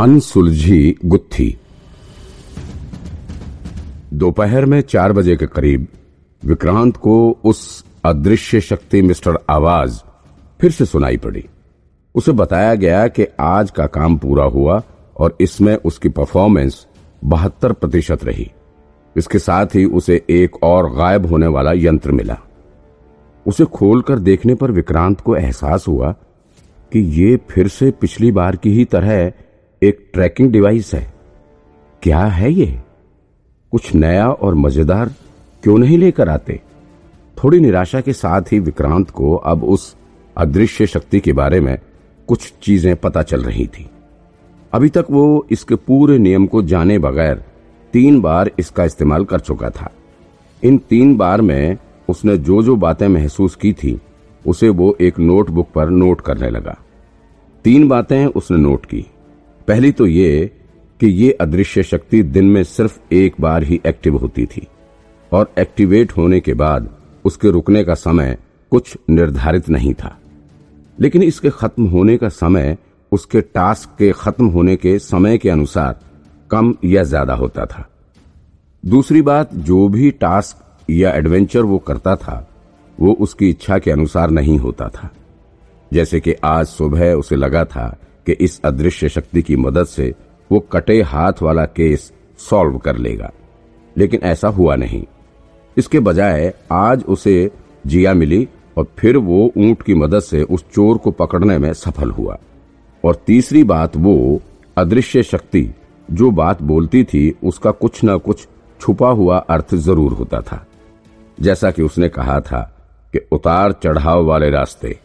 अनसुलझी गुत्थी। दोपहर में चार बजे के करीब विक्रांत को उस अदृश्य शक्ति मिस्टर आवाज़ फिर से सुनाई पड़ी। उसे बताया गया कि आज का काम पूरा हुआ और इसमें उसकी परफॉर्मेंस बहत्तर प्रतिशत रही। इसके साथ ही उसे एक और गायब होने वाला यंत्र मिला। उसे खोलकर देखने पर विक्रांत को एहसास हुआ कि ये फिर से पिछली बार की ही तरह एक ट्रैकिंग डिवाइस है। क्या है ये? कुछ नया और मज़ेदार क्यों नहीं लेकर आते? थोड़ी निराशा के साथ ही विक्रांत को अब उस अदृश्य शक्ति के बारे में कुछ चीज़ें पता चल रही थी। अभी तक वो इसके पूरे नियम को जाने बगैर तीन बार इसका इस्तेमाल कर चुका था। इन तीन बार में उसने जो जो बातें महसूस की थी, उसे वो एक नोटबुक पर नोट करने लगा। तीन बातें उसने नोट की। पहली तो ये कि ये अदृश्य शक्ति दिन में सिर्फ़ एक बार ही एक्टिव होती थी और एक्टिवेट होने के बाद उसके रुकने का समय कुछ निर्धारित नहीं था। लेकिन इसके खत्म होने का समय, उसके टास्क के खत्म होने के समय के अनुसार कम या ज़्यादा होता था। दूसरी बात, जो भी टास्क या एडवेंचर वो करता था, वो उसकी इच्छा के अनुसार नहीं होता था। जैसे कि आज सुबह उसे लगा था कि इस अदृश्य शक्ति की मदद से वो कटे हाथ वाला केस सॉल्व कर लेगा। लेकिन ऐसा हुआ नहीं। इसके बजाय आज उसे जिया मिली और फिर वो ऊँट की मदद से उस चोर को पकड़ने में सफल हुआ। और तीसरी बात वो अदृश्य शक्ति जो बात बोलती थी, उसका कुछ ना कुछ छुपा हुआ अर्थ ज़रूर होता था। जैसा कि उसने कहा था कि उतार चढ़ाव वाले रास्ते।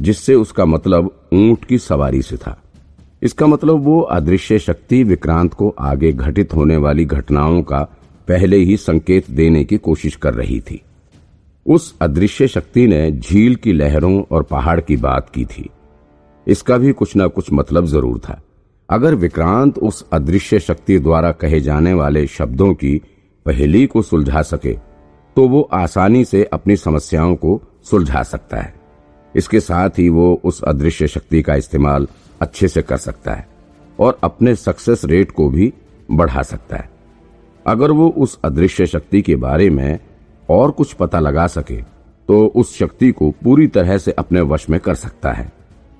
जिससे उसका मतलब ऊँट की सवारी से था। इसका मतलब वो अदृश्य शक्ति विक्रांत को आगे घटित होने वाली घटनाओं का पहले ही संकेत देने की कोशिश कर रही थी। उस अदृश्य शक्ति ने झील की लहरों और पहाड़ की बात की थी। इसका भी कुछ ना कुछ मतलब ज़रूर था। अगर विक्रांत उस अदृश्य शक्ति द्वारा कहे जाने वाले शब्दों की पहली को सुलझा सके तो वो आसानी से अपनी समस्याओं को सुलझा सकता है। इसके साथ ही वो उस अदृश्य शक्ति का इस्तेमाल अच्छे से कर सकता है और अपने सक्सेस रेट को भी बढ़ा सकता है। अगर वो उस अदृश्य शक्ति के बारे में और कुछ पता लगा सके तो उस शक्ति को पूरी तरह से अपने वश में कर सकता है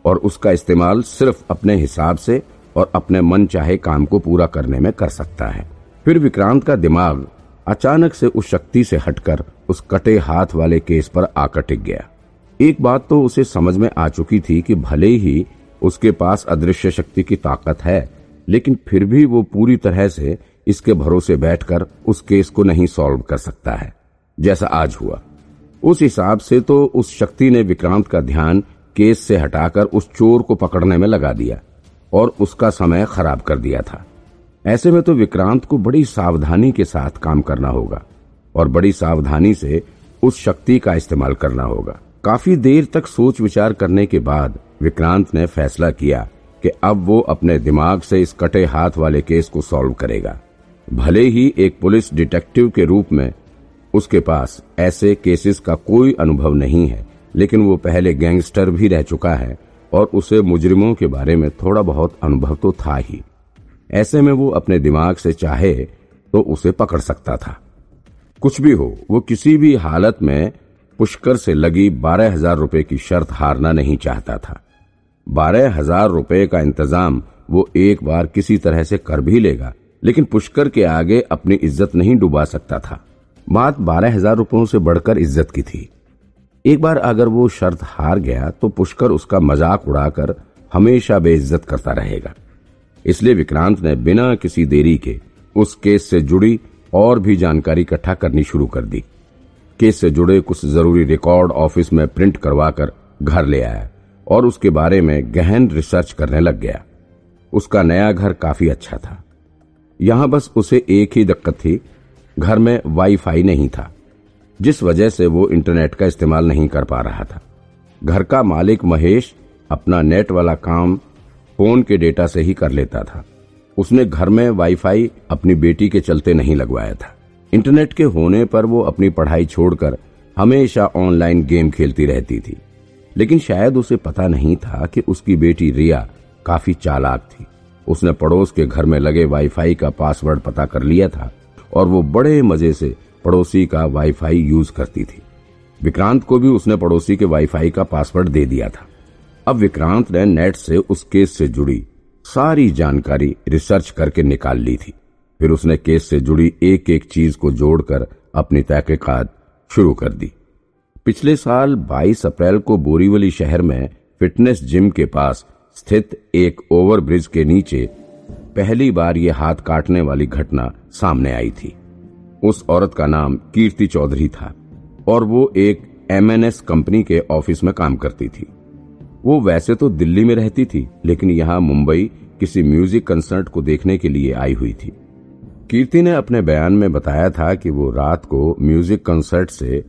और उसका इस्तेमाल सिर्फ़ अपने हिसाब से और अपने मन चाहे काम को पूरा करने में कर सकता है। फिर विक्रांत का दिमाग अचानक से उस शक्ति से हटकर उस कटे हाथ वाले केस पर आकर टिक गया। एक बात तो उसे समझ में आ चुकी थी कि भले ही उसके पास अदृश्य शक्ति की ताकत है, लेकिन फिर भी वो पूरी तरह से इसके भरोसे बैठकर उस केस को नहीं सॉल्व कर सकता है, जैसा आज हुआ। उस हिसाब से तो उस शक्ति ने विक्रांत का ध्यान केस से हटाकर उस चोर को पकड़ने में लगा दिया और उसका समय खराब कर दिया था। ऐसे में तो विक्रांत को बड़ी सावधानी के साथ काम करना होगा और बड़ी सावधानी से उस शक्ति का इस्तेमाल करना होगा। काफ़ी देर तक सोच विचार करने के बाद विक्रांत ने फैसला किया कि अब वो अपने दिमाग से इस कटे हाथ वाले केस को सॉल्व करेगा। भले ही एक पुलिस डिटेक्टिव के रूप में उसके पास ऐसे केसेस का कोई अनुभव नहीं है, लेकिन वो पहले गैंगस्टर भी रह चुका है और उसे मुजरिमों के बारे में थोड़ा बहुत अनुभव तो था ही। ऐसे में वो अपने दिमाग से चाहे तो उसे पकड़ सकता था। कुछ भी हो, वो किसी भी हालत में पुष्कर से लगी बारह हज़ार रुपए की शर्त हारना नहीं चाहता था। बारह हज़ार रुपए का इंतज़ाम वो एक बार किसी तरह से कर भी लेगा, लेकिन पुष्कर के आगे अपनी इज़्ज़त नहीं डुबा सकता था। बात बारह हज़ार रुपयों से बढ़कर इज़्ज़त की थी। एक बार अगर वो शर्त हार गया तो पुष्कर उसका मज़ाक उड़ाकर हमेशा बेइज्जत करता रहेगा। इसलिए विक्रांत ने बिना किसी देरी के उस केस से जुड़ी और भी जानकारी इकट्ठा करनी शुरू कर दी। केस से जुड़े कुछ ज़रूरी रिकॉर्ड ऑफ़िस में प्रिंट करवाकर घर ले आया और उसके बारे में गहन रिसर्च करने लग गया। उसका नया घर काफ़ी अच्छा था। यहाँ बस उसे एक ही दिक्कत थी, घर में वाईफाई नहीं था, जिस वजह से वो इंटरनेट का इस्तेमाल नहीं कर पा रहा था। घर का मालिक महेश अपना नेट वाला काम फ़ोन के डेटा से ही कर लेता था। उसने घर में वाईफाई अपनी बेटी के चलते नहीं लगवाया था। इंटरनेट के होने पर वो अपनी पढ़ाई छोड़कर हमेशा ऑनलाइन गेम खेलती रहती थी। लेकिन शायद उसे पता नहीं था कि उसकी बेटी रिया काफ़ी चालाक थी। उसने पड़ोस के घर में लगे वाईफाई का पासवर्ड पता कर लिया था और वो बड़े मज़े से पड़ोसी का वाईफाई यूज़ करती थी। विक्रांत को भी उसने पड़ोसी के वाईफाई का पासवर्ड दे दिया था। अब विक्रांत ने नेट से उस केस से जुड़ी सारी जानकारी रिसर्च करके निकाल ली थी। फिर उसने केस से जुड़ी एक एक चीज़ को जोड़कर अपनी तहकीकात शुरू कर दी। पिछले साल 22 अप्रैल को बोरीवली शहर में फिटनेस जिम के पास स्थित एक ओवरब्रिज के नीचे पहली बार ये हाथ काटने वाली घटना सामने आई थी। उस औरत का नाम कीर्ति चौधरी था और वो एक एमएनएस कंपनी के ऑफ़िस में काम करती थी। वो वैसे तो दिल्ली में रहती थी, लेकिन यहाँ मुंबई किसी म्यूज़िक कंसर्ट को देखने के लिए आई हुई थी। कीर्ति ने अपने बयान में बताया था कि वो रात को म्यूज़िक कंसर्ट से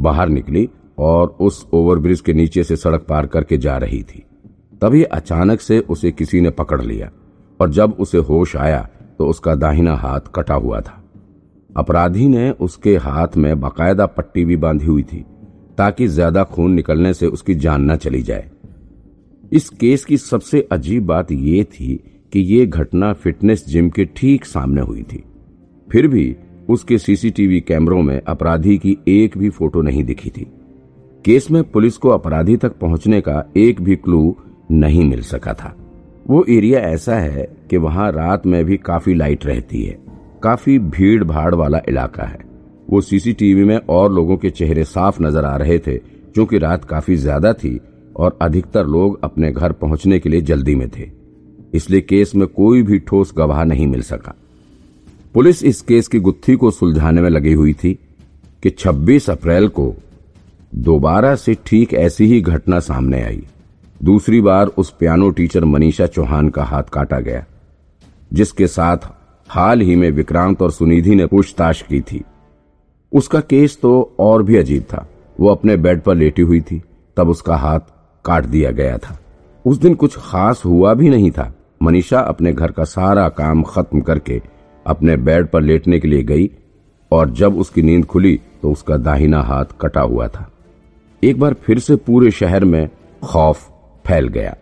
बाहर निकली और उस ओवरब्रिज के नीचे से सड़क पार करके जा रही थी। तभी अचानक से उसे किसी ने पकड़ लिया और जब उसे होश आया तो उसका दाहिना हाथ कटा हुआ था। अपराधी ने उसके हाथ में बाकायदा पट्टी भी बांधी हुई थी ताकि ज़्यादा खून निकलने से उसकी जान न चली जाए। इस केस की सबसे अजीब बात यह थी कि ये घटना फिटनेस जिम के ठीक सामने हुई थी। फिर भी उसके सीसीटीवी कैमरों में अपराधी की एक भी फ़ोटो नहीं दिखी थी। केस में पुलिस को अपराधी तक पहुँचने का एक भी क्लू नहीं मिल सका था। वो एरिया ऐसा है कि वहाँ रात में भी काफ़ी लाइट रहती है। काफ़ी भीड़ भाड़ वाला इलाका है। वो सीसीटीवी में और लोगों के चेहरे साफ़ नज़र आ रहे थे क्योंकि रात काफ़ी ज़्यादा थी और अधिकतर लोग अपने घर पहुँचने के लिए जल्दी में थे। इसलिए केस में कोई भी ठोस गवाह नहीं मिल सका। पुलिस इस केस की गुत्थी को सुलझाने में लगी हुई थी कि 26 अप्रैल को दोबारा से ठीक ऐसी ही घटना सामने आई। दूसरी बार उस पियानो टीचर मनीषा चौहान का हाथ काटा गया, जिसके साथ हाल ही में विक्रांत और सुनिधि ने पूछताछ की थी। उसका केस तो और भी अजीब था। वो अपने बेड पर लेटी हुई थी, तब उसका हाथ काट दिया गया था। उस दिन कुछ खास हुआ भी नहीं था। मनीषा अपने घर का सारा काम खत्म करके अपने बेड पर लेटने के लिए गई और जब उसकी नींद खुली तो उसका दाहिना हाथ कटा हुआ था। एक बार फिर से पूरे शहर में खौफ फैल गया।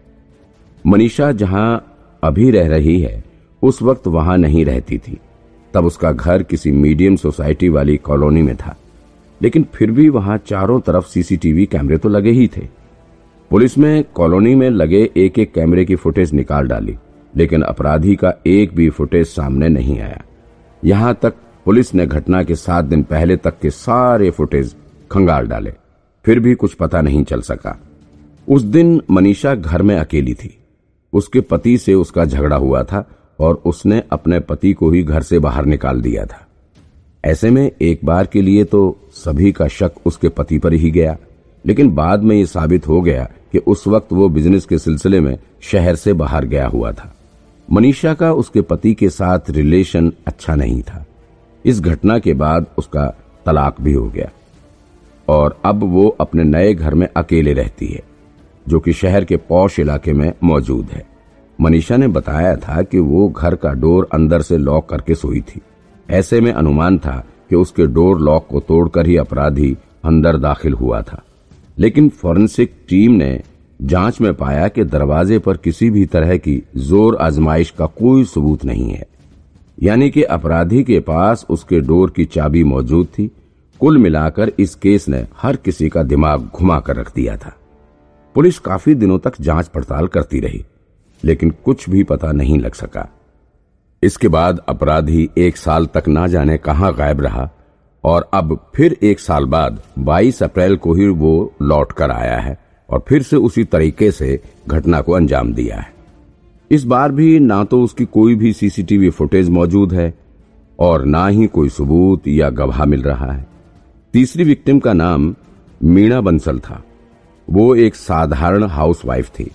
मनीषा जहाँ अभी रह रही है, उस वक्त वहाँ नहीं रहती थी। तब उसका घर किसी मीडियम सोसाइटी वाली कॉलोनी में था। लेकिन फिर भी वहाँ चारों तरफ़ सीसीटीवी कैमरे तो लगे ही थे। पुलिस में कॉलोनी में लगे एक एक कैमरे की फुटेज निकाल डाली। लेकिन अपराधी का एक भी फुटेज सामने नहीं आया। यहाँ तक पुलिस ने घटना के सात दिन पहले तक के सारे फुटेज खंगाल डाले। फिर भी कुछ पता नहीं चल सका। उस दिन मनीषा घर में अकेली थी। उसके पति से उसका झगड़ा हुआ था और उसने अपने पति को ही घर से बाहर निकाल दिया था। ऐसे में एक बार के लिए तो सभी का शक उसके पति पर ही गया, लेकिन बाद में ये साबित हो गया कि उस वक्त वो बिज़नेस के सिलसिले में शहर से बाहर गया हुआ था। मनीषा का उसके पति के साथ रिलेशन अच्छा नहीं था। इस घटना के बाद उसका तलाक भी हो गया। और अब वो अपने नए घर में अकेले रहती है, जो कि शहर के पौष इलाके में मौजूद है। मनीषा ने बताया था कि वो घर का डोर अंदर से लॉक करके सोई थी। ऐसे में अनुमान था कि उसके डोर लॉक को तोड़कर ही अपराधी अंदर दाखिल हुआ था। लेकिन फॉरेंसिक टीम ने जाँच में पाया कि दरवाजे पर किसी भी तरह की ज़ोर आजमाइश का कोई सबूत नहीं है। यानी कि अपराधी के पास उसके डोर की चाबी मौजूद थी। कुल मिलाकर इस केस ने हर किसी का दिमाग घुमा कर रख दिया था। पुलिस काफ़ी दिनों तक जाँच पड़ताल करती रही, लेकिन कुछ भी पता नहीं लग सका। इसके बाद अपराधी एक साल तक ना जाने कहाँ गायब रहा और अब फिर एक साल बाद 22 अप्रैल को ही वो लौट कर आया है। और फिर से उसी तरीके से घटना को अंजाम दिया है। इस बार भी ना तो उसकी कोई भी सीसीटीवी फुटेज मौजूद है और ना ही कोई सबूत या गवाह मिल रहा है। तीसरी विक्टिम का नाम मीणा बंसल था। वो एक साधारण हाउसवाइफ थी।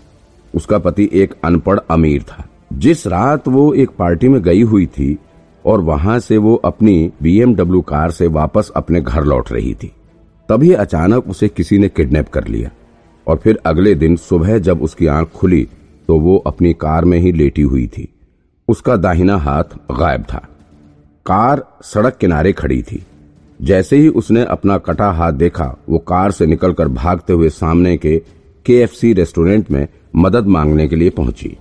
उसका पति एक अनपढ़ अमीर था। जिस रात वो एक पार्टी में गई हुई थी और वहाँ से वो अपनी बीएमडब्ल्यू कार से वापस अपने घर लौट रही थी, तभी अचानक उसे किसी ने किडनैप कर लिया। और फिर अगले दिन सुबह जब उसकी आँख खुली तो वो अपनी कार में ही लेटी हुई थी। उसका दाहिना हाथ गायब था। कार सड़क किनारे खड़ी थी। जैसे ही उसने अपना कटा हाथ देखा, वो कार से निकलकर भागते हुए सामने के केएफसी रेस्टोरेंट में मदद मांगने के लिए पहुँची।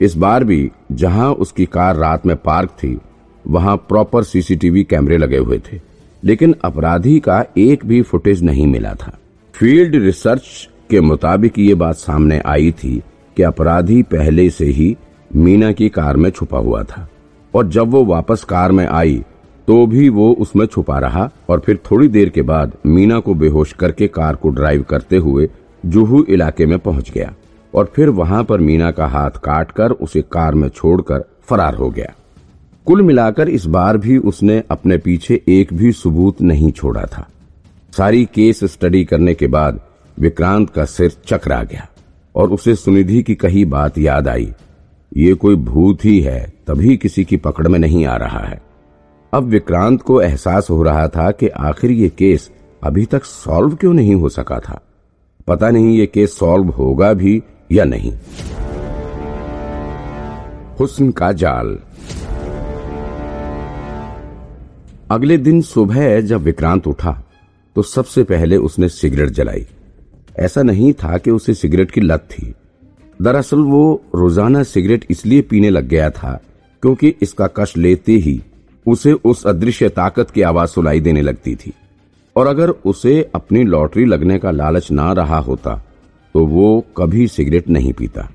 इस बार भी जहाँ उसकी कार रात में पार्क थी, वहाँ प्रॉपर सीसीटीवी कैमरे लगे हुए थे। लेकिन अपराधी का एक भी फुटेज नहीं मिला था। फ़ील्ड रिसर्च के मुताबिक ये बात सामने आई थी कि अपराधी पहले से ही मीना की कार में छुपा हुआ था और जब वो वापस कार में आई तो भी वो उसमें छुपा रहा और फिर थोड़ी देर के बाद मीना को बेहोश करके कार को ड्राइव करते हुए जुहू इलाके में पहुँच गया और फिर वहाँ पर मीना का हाथ काटकर उसे कार में छोड़कर फरार हो गया। कुल मिलाकर इस बार भी उसने अपने पीछे एक भी सबूत नहीं छोड़ा था। सारी केस स्टडी करने के बाद विक्रांत का सिर चकरा गया और उसे सुनिधि की कही बात याद आई। ये कोई भूत ही है, तभी किसी की पकड़ में नहीं आ रहा है। अब विक्रांत को एहसास हो रहा था कि आखिर ये केस अभी तक सॉल्व क्यों नहीं हो सका था? पता नहीं ये केस सॉल्व होगा भी या नहीं। हुस्न का जाल। अगले दिन सुबह जब विक्रांत उठा तो सबसे पहले उसने सिगरेट जलाई। ऐसा नहीं था कि उसे सिगरेट की लत थी। दरअसल वो रोज़ाना सिगरेट इसलिए पीने लग गया था क्योंकि इसका कश लेते ही उसे उस अदृश्य ताकत की आवाज़ सुनाई देने लगती थी। और अगर उसे अपनी लॉटरी लगने का लालच ना रहा होता तो वो कभी सिगरेट नहीं पीता।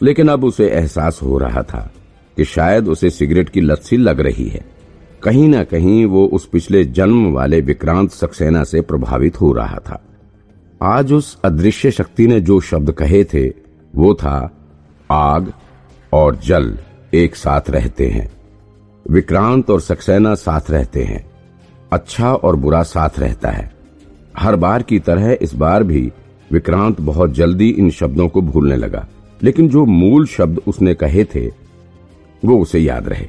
लेकिन अब उसे एहसास हो रहा था कि शायद उसे सिगरेट की लत सी लग रही है। कहीं ना कहीं वो उस पिछले जन्म वाले विक्रांत सक्सेना से प्रभावित हो रहा था। आज उस अदृश्य शक्ति ने जो शब्द कहे थे, वो था, आग और जल एक साथ रहते हैं। विक्रांत और सक्सेना साथ रहते हैं। अच्छा और बुरा साथ रहता है। हर बार की तरह इस बार भी विक्रांत बहुत जल्दी इन शब्दों को भूलने लगा। लेकिन जो मूल शब्द उसने कहे थे, वो उसे याद रहे।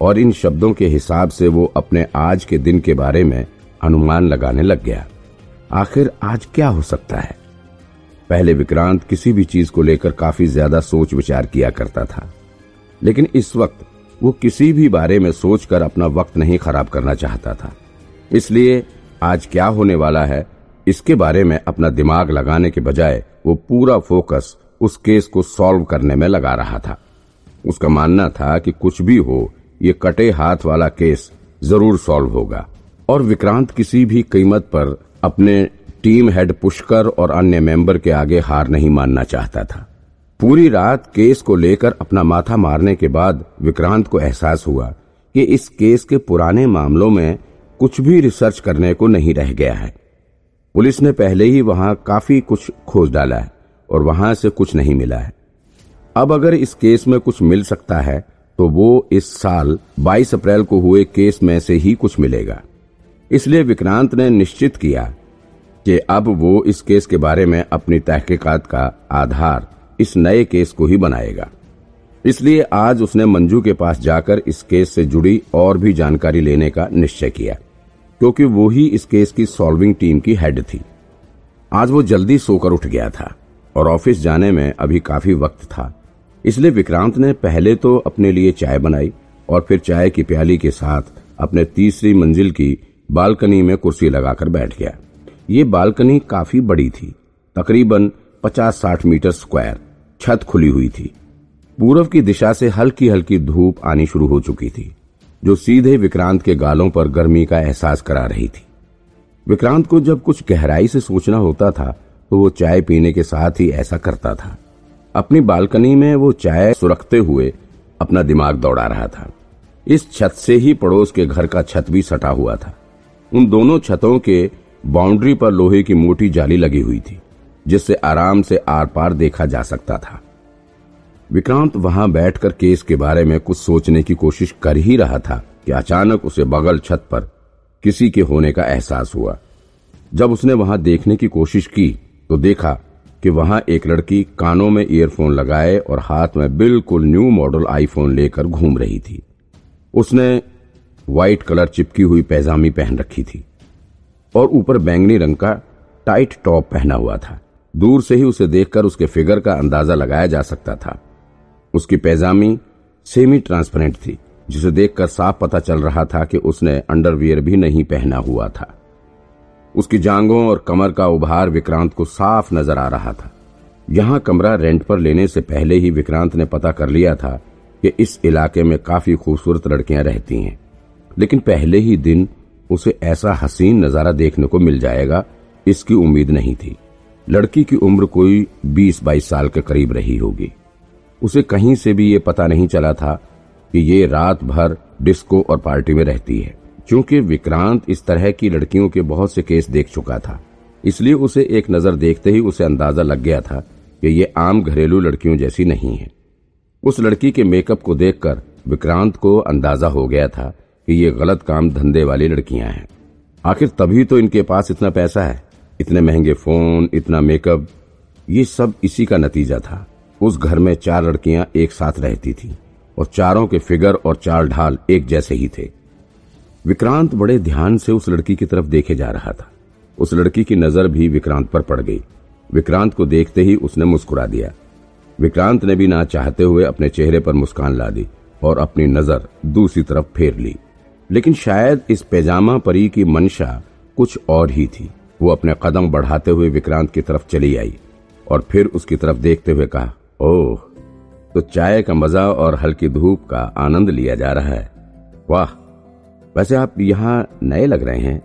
और इन शब्दों के हिसाब से वो अपने आज के दिन के बारे में अनुमान लगाने लग गया। आखिर आज क्या हो सकता है? पहले विक्रांत किसी भी चीज़ को लेकर काफ़ी ज़्यादा सोच विचार किया करता था। लेकिन इस वक्त वो किसी भी बारे में सोचकर अपना वक्त नहीं खराब करना चाहता था। इसलिए आज क्या होने वाला है, इसके बारे में अपना दिमाग लगाने के बजाय वो पूरा फोकस उस केस को सॉल्व करने में लगा रहा था। उसका मानना था कि कुछ भी हो, ये कटे हाथ वाला केस ज़रूर सॉल्व होगा। और विक्रांत किसी भी कीमत पर अपने टीम हेड पुष्कर और अन्य मेंबर के आगे हार नहीं मानना चाहता था। पूरी रात केस को लेकर अपना माथा मारने के बाद विक्रांत को एहसास हुआ कि इस केस के पुराने मामलों में कुछ भी रिसर्च करने को नहीं रह गया है। पुलिस ने पहले ही वहाँ काफ़ी कुछ खोज डाला है और वहाँ से कुछ नहीं मिला है। अब अगर इस केस में कुछ मिल सकता है तो वो इस साल 22 अप्रैल को हुए केस में से ही कुछ मिलेगा। इसलिए विक्रांत ने निश्चित किया कि अब वो इस केस के बारे में अपनी तहकीकात का आधार इस नए केस को ही बनाएगा। इसलिए आज उसने मंजू के पास जाकर इस केस से जुड़ी और भी जानकारी लेने का निश्चय किया, क्योंकि वो ही इस केस की सॉल्विंग टीम की हेड थी। आज वो जल्दी सोकर उठ गया था और ऑफ़िस जाने में अभी काफ़ी वक्त था। इसलिए विक्रांत ने पहले तो अपने लिए चाय बनाई और फिर चाय की प्याली के साथ अपने तीसरी मंजिल की बालकनी में कुर्सी लगाकर बैठ गया। ये बालकनी काफ़ी बड़ी थी, तकरीबन पचास साठ मीटर स्क्वायर छत खुली हुई थी। पूर्व की दिशा से हल्की हल्की धूप आनी शुरू हो चुकी थी, जो सीधे विक्रांत के गालों पर गर्मी का एहसास करा रही थी। विक्रांत को जब कुछ गहराई से सोचना होता था तो वो चाय पीने के साथ ही ऐसा करता था। अपनी बालकनी में वो चाय सुरखते हुए अपना दिमाग दौड़ा रहा था। इस छत से ही पड़ोस के घर का छत भी सटा हुआ था। उन दोनों छतों के बाउंड्री पर लोहे की मोटी जाली लगी हुई थी, जिससे आराम से आर पार देखा जा सकता था। विक्रांत वहाँ बैठकर केस के बारे में कुछ सोचने की कोशिश कर ही रहा था कि अचानक उसे बगल छत पर किसी के होने का एहसास हुआ। जब उसने वहाँ देखने की कोशिश की तो देखा कि वहाँ एक लड़की कानों में ईयरफोन लगाए और हाथ में बिल्कुल न्यू मॉडल आईफोन लेकर घूम रही थी। उसने व्हाइट कलर चिपकी हुई पैजामी पहन रखी थी और ऊपर बैंगनी रंग का टाइट टॉप पहना हुआ था। दूर से ही उसे देखकर उसके फिगर का अंदाज़ा लगाया जा सकता था। उसकी पैजामी सेमी ट्रांसपेरेंट थी, जिसे देखकर साफ़ पता चल रहा था कि उसने अंडरवियर भी नहीं पहना हुआ था। उसकी जांगों और कमर का उभार विक्रांत को साफ़ नज़र आ रहा था। यहाँ कमरा रेंट पर लेने से पहले ही विक्रांत ने पता कर लिया था कि इस इलाके में काफ़ी खूबसूरत लड़कियाँ रहती हैं। लेकिन पहले ही दिन उसे ऐसा हसीन नज़ारा देखने को मिल जाएगा, इसकी उम्मीद नहीं थी। लड़की की उम्र कोई 20-22 साल के करीब रही होगी। उसे कहीं से भी ये पता नहीं चला था कि ये रात भर डिस्को और पार्टी में रहती है, क्योंकि विक्रांत इस तरह की लड़कियों के बहुत से केस देख चुका था। इसलिए उसे एक नज़र देखते ही उसे अंदाज़ा लग गया था कि ये आम घरेलू लड़कियों जैसी नहीं है। उस लड़की के मेकअप को देखकर विक्रांत को अंदाज़ा हो गया था कि ये गलत काम धंधे वाली लड़कियाँ हैं। आखिर तभी तो इनके पास इतना पैसा है। इतने महँगे फ़ोन, इतना मेकअप, ये सब इसी का नतीजा था। उस घर में चार लड़कियाँ एक साथ रहती थी और चारों के फिगर और चाल ढाल एक जैसे ही थे। विक्रांत बड़े ध्यान से उस लड़की की तरफ़ देखे जा रहा था। उस लड़की की नज़र भी विक्रांत पर पड़ गई। विक्रांत को देखते ही उसने मुस्कुरा दिया। विक्रांत ने भी ना चाहते हुए अपने चेहरे पर मुस्कान ला दी और अपनी नज़र दूसरी तरफ़ फेर ली। लेकिन शायद इस पैजामा परी की मंशा कुछ और ही थी। वो अपने कदम बढ़ाते हुए विक्रांत की तरफ़ चली आई और फिर उसकी तरफ़ देखते हुए कहा, ओह तो चाय का मज़ा और हल्की धूप का आनंद लिया जा रहा है। वाह, वैसे आप यहाँ नए लग रहे हैं।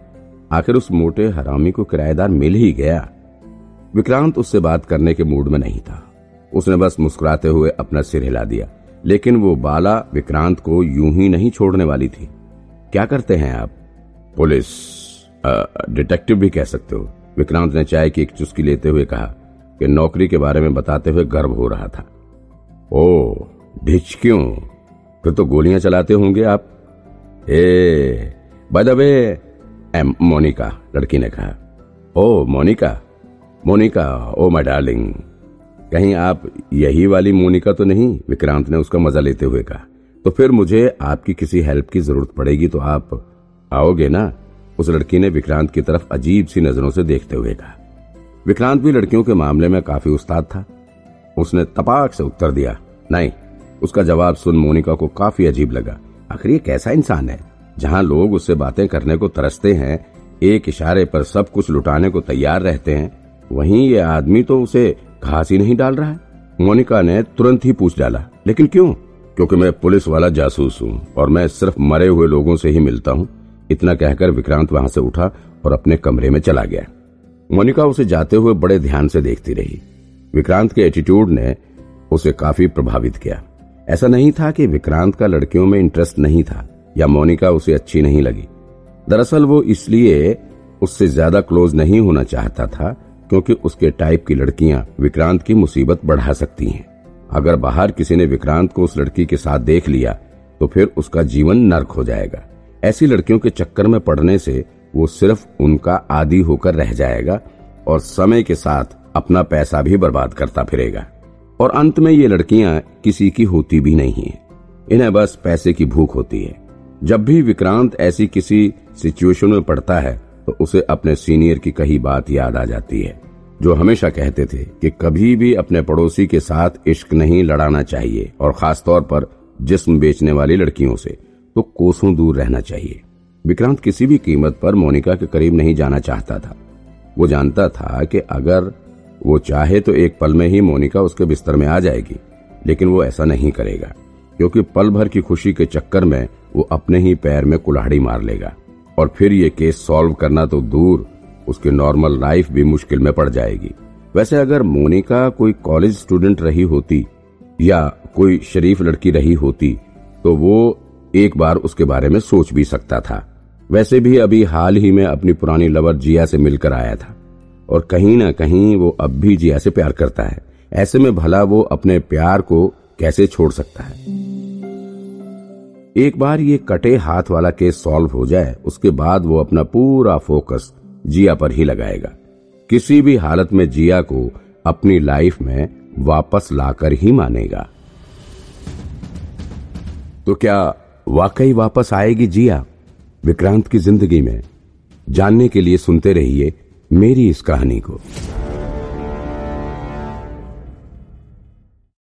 आखिर उस मोटे हरामी को किराएदार मिल ही गया। विक्रांत उससे बात करने के मूड में नहीं था। उसने बस मुस्कुराते हुए अपना सिर हिला दिया, लेकिन वो बाला विक्रांत को यूँ ही नहीं छोड़ने वाली थी। क्या करते हैं आप? पुलिस डिटेक्टिव भी कह सकते हो। विक्रांत ने चाय की एक चुस्की लेते हुए कहा कि नौकरी के बारे में बताते हुए गर्व हो रहा था। ओ, ढिच क्यों? फिर तो गोलियाँ चलाते होंगे आप। ए बदबे एम, मोनिका, लड़की ने कहा। Oh, Monica Monica, oh my darling कहीं आप यही वाली मोनिका तो नहीं? विक्रांत ने उसका मज़ा लेते हुए कहा। तो फिर मुझे आपकी किसी हेल्प की ज़रूरत पड़ेगी तो आप आओगे ना? उस लड़की ने विक्रांत की तरफ़ अजीब सी नज़रों से देखते हुए कहा। विक्रांत भी लड़कियों के मामले में काफ़ी उस्ताद था। उसने तपाक से उत्तर दिया, नहीं, उसका जवाब सुन मोनिका को काफ़ी अजीब लगा। आखिर ये कैसा इंसान है? जहाँ लोग उससे बातें करने को तरसते हैं, एक इशारे पर सब कुछ लुटाने को तैयार रहते हैं, वहीं ये आदमी तो उसे घास ही नहीं डाल रहा है? मोनिका ने तुरंत ही पूछ डाला, लेकिन क्यों? क्योंकि मैं पुलिस वाला जासूस हूँ और मैं सिर्फ़ मरे हुए लोगों से ही मिलता हूँ। इतना कहकर विक्रांत वहाँ से उठा और अपने कमरे में चला गया। मोनिका उसे जाते हुए बड़े ध्यान से देखती रही। विक्रांत के एटीट्यूड ने उसे काफ़ी प्रभावित किया। ऐसा नहीं था कि विक्रांत का लड़कियों में इंटरेस्ट नहीं था या मोनिका उसे अच्छी नहीं लगी। दरअसल वो इसलिए उससे ज़्यादा क्लोज नहीं होना चाहता था क्योंकि उसके टाइप की लड़कियाँ विक्रांत की मुसीबत बढ़ा सकती हैं। अगर बाहर किसी ने विक्रांत को उस लड़की के साथ देख लिया तो फिर उसका जीवन नर्क हो जाएगा। ऐसी लड़कियों के चक्कर में पड़ने से वो सिर्फ़ उनका आदि होकर रह जाएगा और समय के साथ अपना पैसा भी बर्बाद करता फिरेगा। और अंत में ये लड़कियाँ किसी की होती भी नहीं है। इन्हें बस पैसे की भूख होती है। जब भी विक्रांत ऐसी किसी सिचुएशन में पड़ता है तो उसे अपने सीनियर की कही बात याद आ जाती है। जो हमेशा कहते थे कि कभी भी अपने पड़ोसी के साथ इश्क नहीं लड़ाना चाहिए और खासतौर पर जिस्म बेचने वाली लड़कियों से तो कोसों दूर रहना चाहिए। विक्रांत किसी भी कीमत पर मोनिका के करीब नहीं जाना चाहता था। वो जानता था कि अगर वो चाहे तो एक पल में ही मोनिका उसके बिस्तर में आ जाएगी, लेकिन वो ऐसा नहीं करेगा, क्योंकि पल भर की खुशी के चक्कर में वो अपने ही पैर में कुल्हाड़ी मार लेगा। और फिर ये केस सॉल्व करना तो दूर उसकी नॉर्मल लाइफ भी मुश्किल में पड़ जाएगी। वैसे अगर मोनिका कोई कॉलेज स्टूडेंट रही होती या कोई शरीफ लड़की रही होती तो वो एक बार उसके बारे में सोच भी सकता था। वैसे भी अभी हाल ही में अपनी पुरानी लवर जिया से मिलकर आया था। और कहीं ना कहीं वो अब भी जिया से प्यार करता है। ऐसे में भला वो अपने प्यार को कैसे छोड़ सकता है? एक बार ये कटे हाथ वाला केस सॉल्व हो जाए, उसके बाद वो अपना पूरा फोकस जिया पर ही लगाएगा। किसी भी हालत में जिया को अपनी लाइफ में वापस लाकर ही मानेगा। तो क्या वाकई वापस आएगी जिया विक्रांत की ज़िंदगी में? जानने के लिए सुनते रहिए मेरी इस कहानी को।